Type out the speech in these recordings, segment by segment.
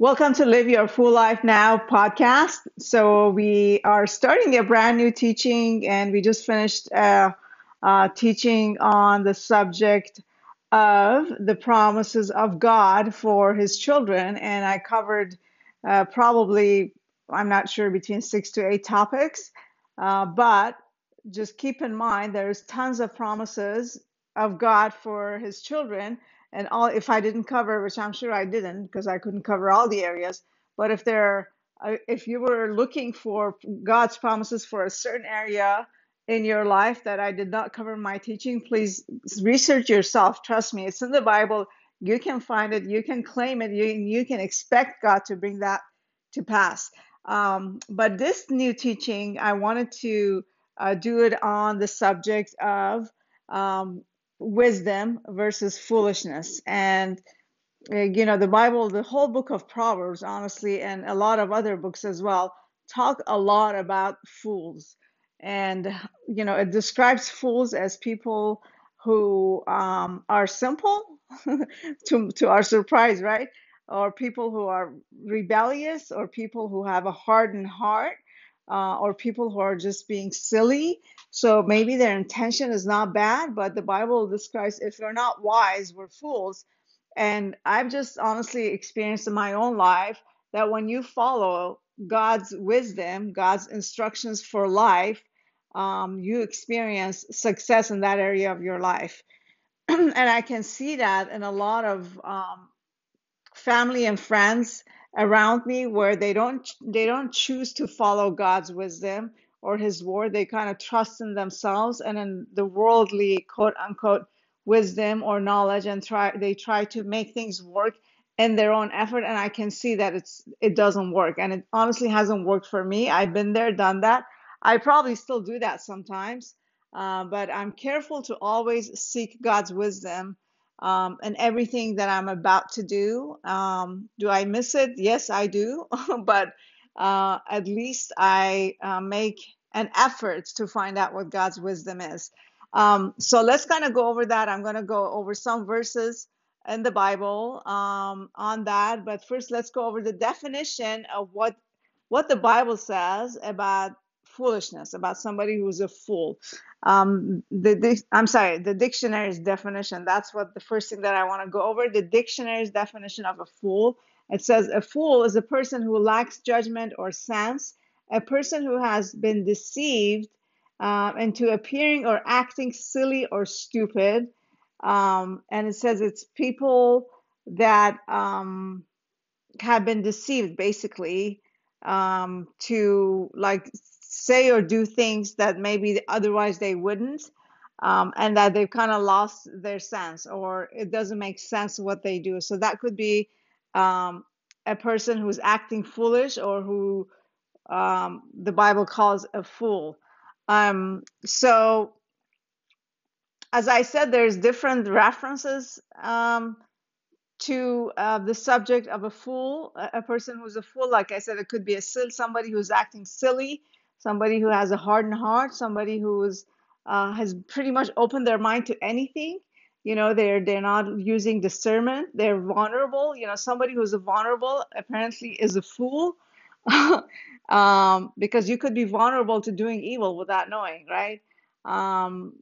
Welcome to Live Your Full Life Now podcast. So, we are starting a brand new teaching, and we just finished uh, uh, teaching on the subject of the promises of God for His children. And I covered uh, probably, I'm not sure, between six to eight topics. Uh, but just keep in mind there's tons of promises of God for His children and all if i didn't cover which i'm sure i didn't because i couldn't cover all the areas. But if there uh, if you were looking for god's promises for a certain area in your life that i did not cover in my teaching please research yourself. Trust me it's in the bible. You can find it. You can claim it. You, you can expect god to bring that to pass. Um, but this new teaching i wanted to uh, do it on the subject of um, wisdom versus foolishness. And, uh, you know, the Bible, the whole book of Proverbs, honestly, and a lot of other books as well, talk a lot about fools. And, you know, it describes fools as people who um, are simple, to, to our surprise, right? Or people who are rebellious, or people who have a hardened heart, uh, or people who are just being silly so maybe their intention is not bad, but the Bible describes if we're not wise, we're fools. And I've just honestly experienced in my own life that when you follow God's wisdom, God's instructions for life, um, you experience success in that area of your life. and I can see that in a lot of um, family and friends around me where they don't they don't choose to follow God's wisdom or his word. They kind of trust in themselves and in the worldly quote unquote wisdom or knowledge and try they try to make things work in their own effort and I can see that it's it doesn't work and it honestly hasn't worked for me. I've been there, done that. I probably still do that sometimes. Uh, but I'm careful to always seek God's wisdom um, and everything that I'm about to do. Um, do I miss it? Yes, I do. but uh, at least I uh, make an effort to find out what God's wisdom is. Um, so let's kind of go over that. I'm going to go over some verses in the Bible um, on that, but first let's go over the definition of what what the Bible says about foolishness, about somebody who's a fool. Um, the, the I'm sorry, the dictionary's definition. That's what the first thing that I want to go over. The dictionary's definition of a fool it says a fool is a person who lacks judgment or sense, a person who has been deceived uh, into appearing or acting silly or stupid. Um, and it says it's people that um, have been deceived basically um, to like say or do things that maybe otherwise they wouldn't. Um, and that they've kind of lost their sense or it doesn't make sense what they do. So that could be um, a person who's acting foolish or who um, the Bible calls a fool. Um, so, as I said, there's different references um, to uh, the subject of a fool, a, person who's a fool. Like I said, it could be a somebody who's acting silly, somebody who has a hardened heart, somebody who's uh, has pretty much opened their mind to anything you know they're they're not using discernment they're vulnerable you know somebody who's vulnerable apparently is a fool um, because you could be vulnerable to doing evil without knowing right? Um,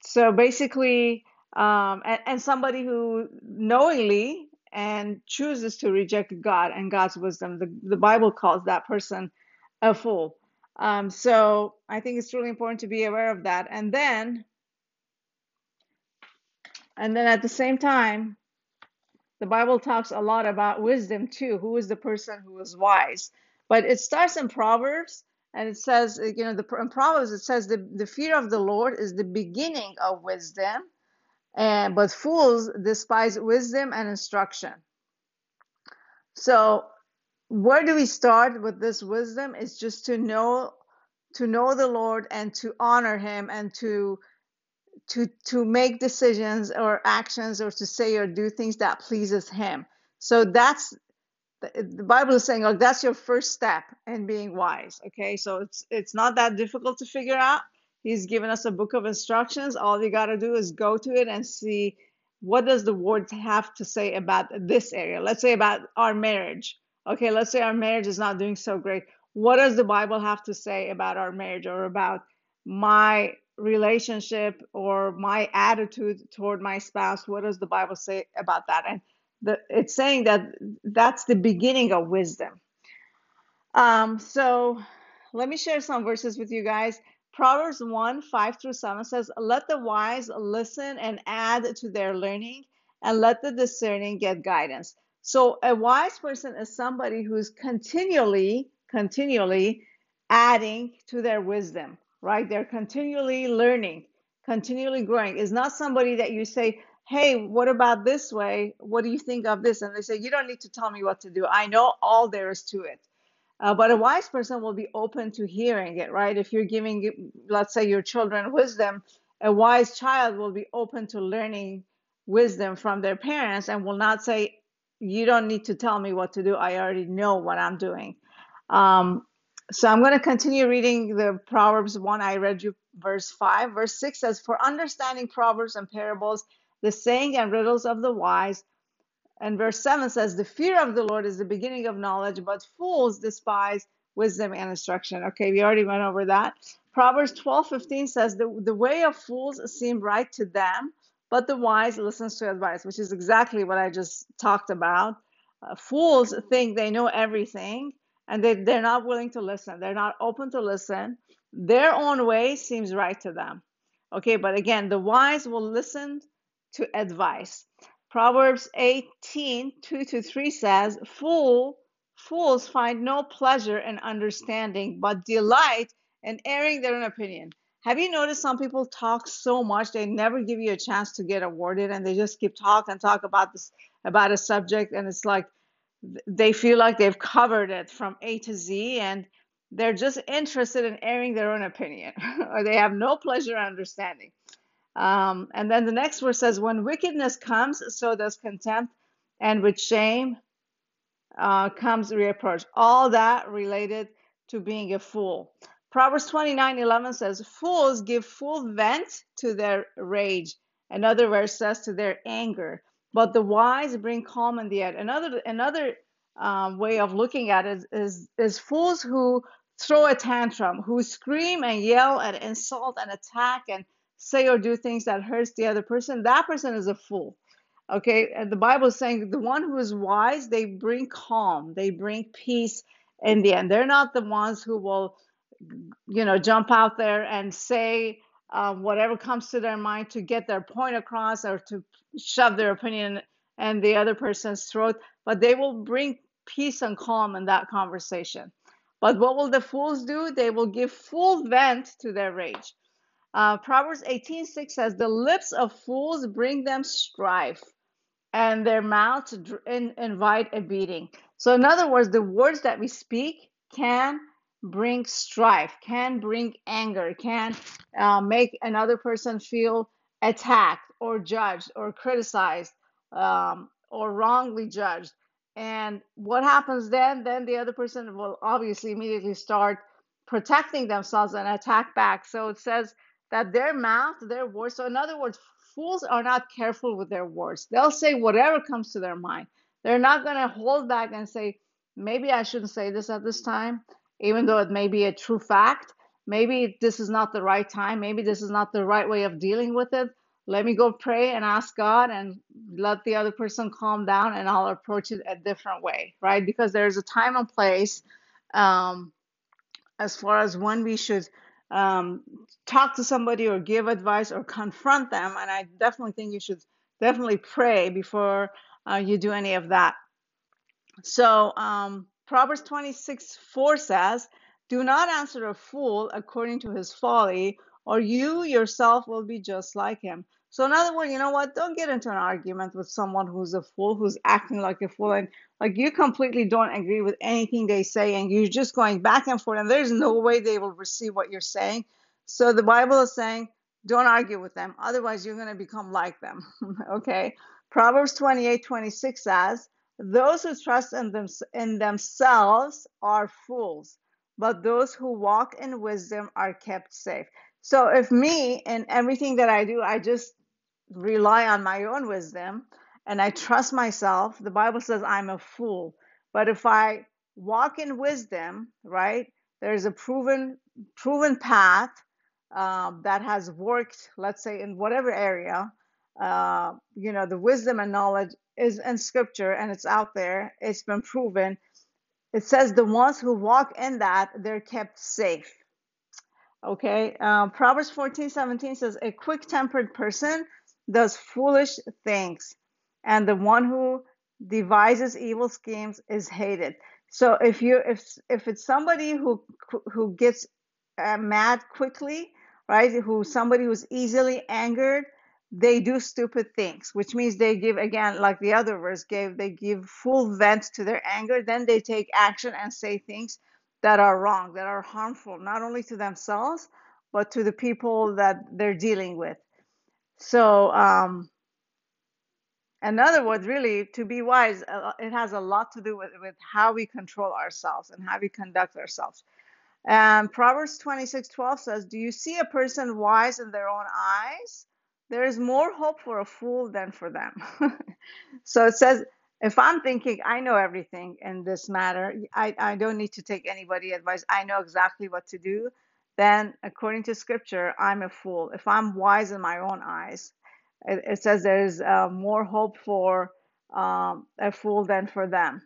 so basically um, and, and somebody who knowingly and chooses to reject god and god's wisdom the, the bible calls that person a fool um, so i think it's really important to be aware of that and then and then at the same time, the Bible talks a lot about wisdom too. Who is the person who is wise? But it starts in Proverbs and it says, you know, the, in Proverbs it says the, the fear of the Lord is the beginning of wisdom, and but fools despise wisdom and instruction. So where do we start with this wisdom? Is just to know to know the Lord and to honor him and to to to make decisions or actions or to say or do things that pleases him. So that's the bible is saying like that's your first step in being wise okay? So it's it's not that difficult to figure out. He's given us a book of instructions. All you got to do is go to it and see what does the word have to say about this area. Let's say about our marriage Okay, let's say our marriage is not doing so great. What does the Bible have to say about our marriage or about my relationship or my attitude toward my spouse? What does the Bible say about that? And the, it's saying that that's the beginning of wisdom um, so let me share some verses with you guys. Proverbs 1 5 through 7 says, Let the wise listen and add to their learning, and let the discerning get guidance. So, a wise person is somebody who's continually, continually adding to their wisdom, right? They're continually learning, continually growing. Is not somebody that you say, Hey, what about this way? What do you think of this? And they say, You don't need to tell me what to do. I know all there is to it uh, but a wise person will be open to hearing it, right? If you're giving, let's say, your children wisdom, a wise child will be open to learning wisdom from their parents and will not say, You don't need to tell me what to do. I already know what I'm doing. Um, so I'm going to continue reading the Proverbs 1. I read you verse 5. Verse 6 says, For understanding proverbs and parables, the saying and riddles of the wise, and verse 7 says, The fear of the Lord is the beginning of knowledge, but fools despise wisdom and instruction. Okay, we already went over that. Proverbs 12 15 says, The, the way of fools seem right to them, but the wise listens to advice, which is exactly what I just talked about. Uh, fools think they know everything and they, they're not willing to listen. They're not open to listen. Their own way seems right to them. Okay, but again, the wise will listen to advice. Proverbs 18, 2 to 3 says, Fool, fools find no pleasure in understanding, but delight in airing their own opinion. Have you noticed some people talk so much they never give you a chance to get awarded and they just keep talk and talk about this about a subject and it's like they feel like they've covered it from A to Z and they're just interested in airing their own opinion or they have no pleasure in understanding. Um, and then the next verse says, When wickedness comes, so does contempt, and with shame uh, comes reproach. All that related to being a fool. Proverbs 29 11 says, Fools give full vent to their rage. Another verse says, to their anger. But the wise bring calm in the end. Another, another um, way of looking at it is, is fools who throw a tantrum, who scream and yell and insult and attack and say or do things that hurts the other person. That person is a fool. Okay, and the Bible is saying the one who is wise, they bring calm, they bring peace in the end. They're not the ones who will, you know, jump out there and say uh, whatever comes to their mind to get their point across or to shove their opinion in the other person's throat, but they will bring peace and calm in that conversation. But what will the fools do? They will give full vent to their rage. Uh, Proverbs 18:6 says, "The lips of fools bring them strife." and their mouths invite a beating. So, in other words, the words that we speak can bring strife, can bring anger, can uh, make another person feel attacked or judged or criticized um, or wrongly judged. And what happens then? Then the other person will obviously immediately start protecting themselves and attack back. So it says that their mouth, their words, so in other words, fools are not careful with their words. They'll say whatever comes to their mind. They're not going to hold back and say, maybe I shouldn't say this at this time, even though it may be a true fact. Maybe this is not the right time. Maybe this is not the right way of dealing with it. Let me go pray and ask God and let the other person calm down, and I'll approach it a different way, right? Because there's a time and place um, as far as when we should um, talk to somebody or give advice or confront them. And I definitely think you should definitely pray before uh, you do any of that. So um, Proverbs 26 4 says, Do not answer a fool according to his folly, or you yourself will be just like him. So, in other words, you know what? Don't get into an argument with someone who's a fool, who's acting like a fool, and like you completely don't agree with anything they say, and you're just going back and forth, and there's no way they will receive what you're saying. So, the Bible is saying, don't argue with them, otherwise, you're going to become like them. okay? Proverbs 28 26 says, Those who trust in, them, in themselves are fools, but those who walk in wisdom are kept safe. So if me and everything that I do, I just rely on my own wisdom and I trust myself, the Bible says I'm a fool. But if I walk in wisdom, right, there's a proven proven path um, that has worked, let's say, in whatever area. Uh, you know, the wisdom and knowledge is in scripture and it's out there. It's been proven. It says the ones who walk in that, they're kept safe Okay, um, Proverbs fourteen seventeen says, A quick tempered person does foolish things, and the one who devises evil schemes is hated. So if you if if it's somebody who who gets uh, mad quickly, right? Who somebody who's easily angered, they do stupid things, which means they give again, like the other verse gave, they give full vent to their anger. Then they take action and say things that are wrong, that are harmful, not only to themselves, but to the people that they're dealing with. So, um, in other words, really, to be wise, uh, it has a lot to do with, with how we control ourselves and how we conduct ourselves. And Proverbs 26 12 says, Do you see a person wise in their own eyes? There is more hope for a fool than for them. so it says, if I'm thinking I know everything in this matter, I, I don't need to take anybody advice. I know exactly what to do. Then, according to scripture, I'm a fool. If I'm wise in my own eyes, it, it says there's uh, more hope for um, a fool than for them.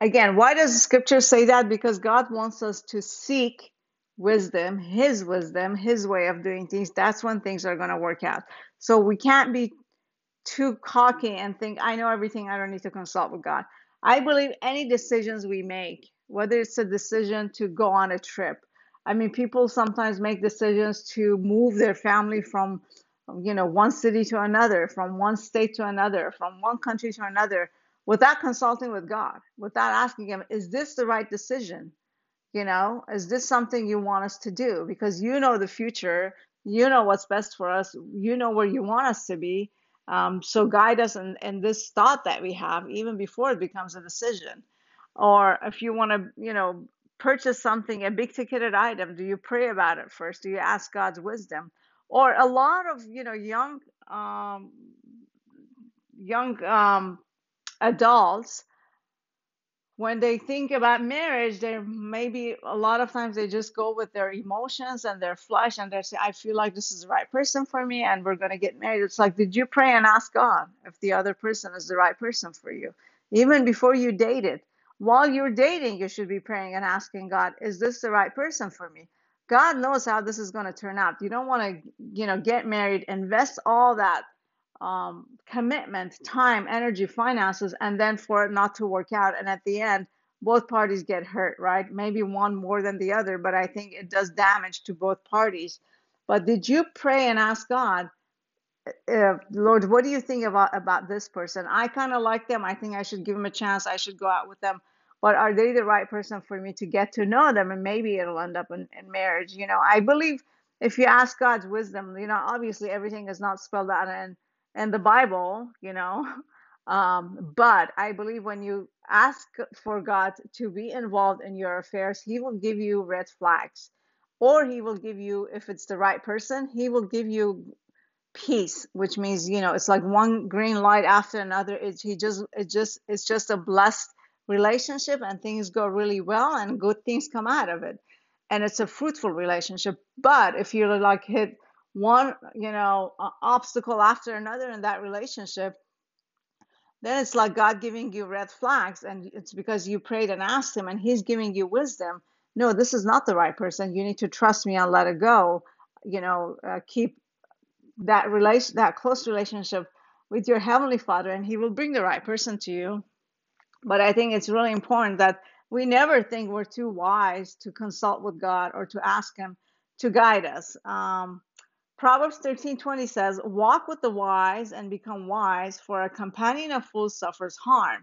Again, why does scripture say that? Because God wants us to seek wisdom, His wisdom, His way of doing things. That's when things are going to work out. So we can't be too cocky and think, I know everything, I don't need to consult with God. I believe any decisions we make, whether it's a decision to go on a trip, I mean, people sometimes make decisions to move their family from, you know, one city to another, from one state to another, from one country to another, without consulting with God, without asking Him, is this the right decision? You know, is this something you want us to do? Because you know the future, you know what's best for us, you know where you want us to be. Um, so guide us in, in this thought that we have, even before it becomes a decision. Or if you want to, you know, purchase something, a big ticketed item, do you pray about it first? Do you ask God's wisdom? Or a lot of, you know, young um, young um, adults when they think about marriage, they maybe a lot of times they just go with their emotions and their flesh and they say, I feel like this is the right person for me and we're going to get married. It's like, did you pray and ask God if the other person is the right person for you? Even before you dated. While you're dating, you should be praying and asking God, is this the right person for me? God knows how this is going to turn out. You don't want to, you know, get married, invest all that um, commitment, time, energy, finances, and then for it not to work out. And at the end, both parties get hurt, right? Maybe one more than the other, but I think it does damage to both parties. But did you pray and ask God, uh, Lord, what do you think about about this person? I kind of like them. I think I should give them a chance. I should go out with them. But are they the right person for me to get to know them? And maybe it'll end up in, in marriage. You know, I believe if you ask God's wisdom, you know, obviously everything is not spelled out in in the Bible. You know, um, but I believe when you ask for God to be involved in your affairs, He will give you red flags, or He will give you, if it's the right person, He will give you peace which means you know it's like one green light after another. It's he just it just it's just a blessed relationship and things go really well and good things come out of it. And it's a fruitful relationship. But if you like hit one you know obstacle after another in that relationship then it's like god giving you red flags and it's because you prayed and asked him and he's giving you wisdom. No this is not the right person. You need to trust me and let it go you know uh, keep that relation that close relationship with your heavenly father and he will bring the right person to you. But i think it's really important that we never think we're too wise to consult with god or to ask him to guide us. Um, proverbs 13:20 says walk with the wise and become wise for a companion of fools suffers harm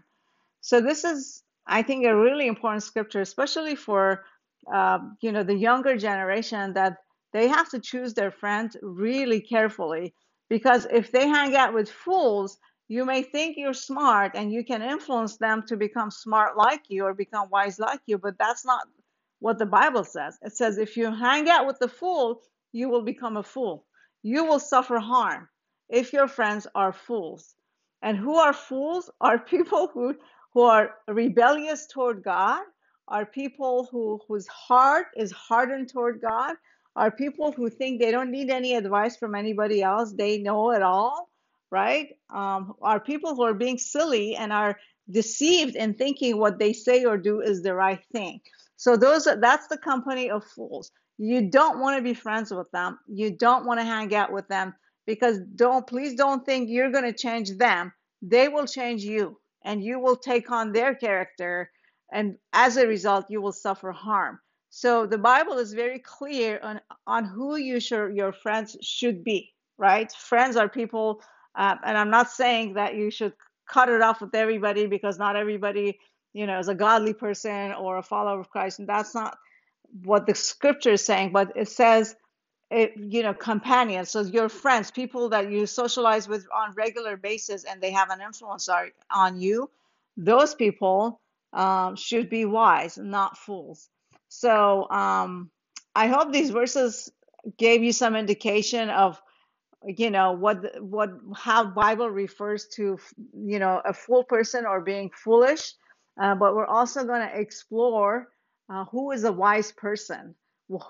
so this is, I think, a really important scripture, especially for um, you know the younger generation that they have to choose their friends really carefully because if they hang out with fools, you may think you're smart and you can influence them to become smart like you or become wise like you, but that's not what the Bible says. It says if you hang out with the fool, you will become a fool. You will suffer harm if your friends are fools. And who are fools? Are people who who are rebellious toward God, are people who whose heart is hardened toward God, are people who think they don't need any advice from anybody else, they know it all, right? Um, are people who are being silly and are deceived in thinking what they say or do is the right thing. So those that's the company of fools. You don't want to be friends with them. You don't want to hang out with them because don't please don't think you're going to change them. They will change you and you will take on their character and as a result you will suffer harm. So the Bible is very clear on on who you should your friends should be, right? Friends are people uh, and I'm not saying that you should cut it off with everybody because not everybody, you know, is a godly person or a follower of Christ. And that's not what the scripture is saying, but it says, it, you know, companions. So your friends, people that you socialize with on regular basis and they have an influence on you, those people um, should be wise, not fools. So um, I hope these verses gave you some indication of you know what what how bible refers to you know a fool person or being foolish uh, but we're also going to explore uh, who is a wise person?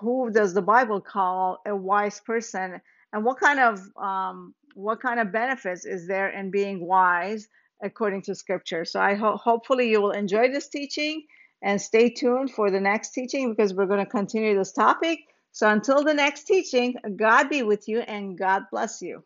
Who does the bible call a wise person? And what kind of um, what kind of benefits is there in being wise according to scripture? So i ho- hopefully you will enjoy this teaching and stay tuned for the next teaching because we're going to continue this topic. So until the next teaching, God be with you and God bless you.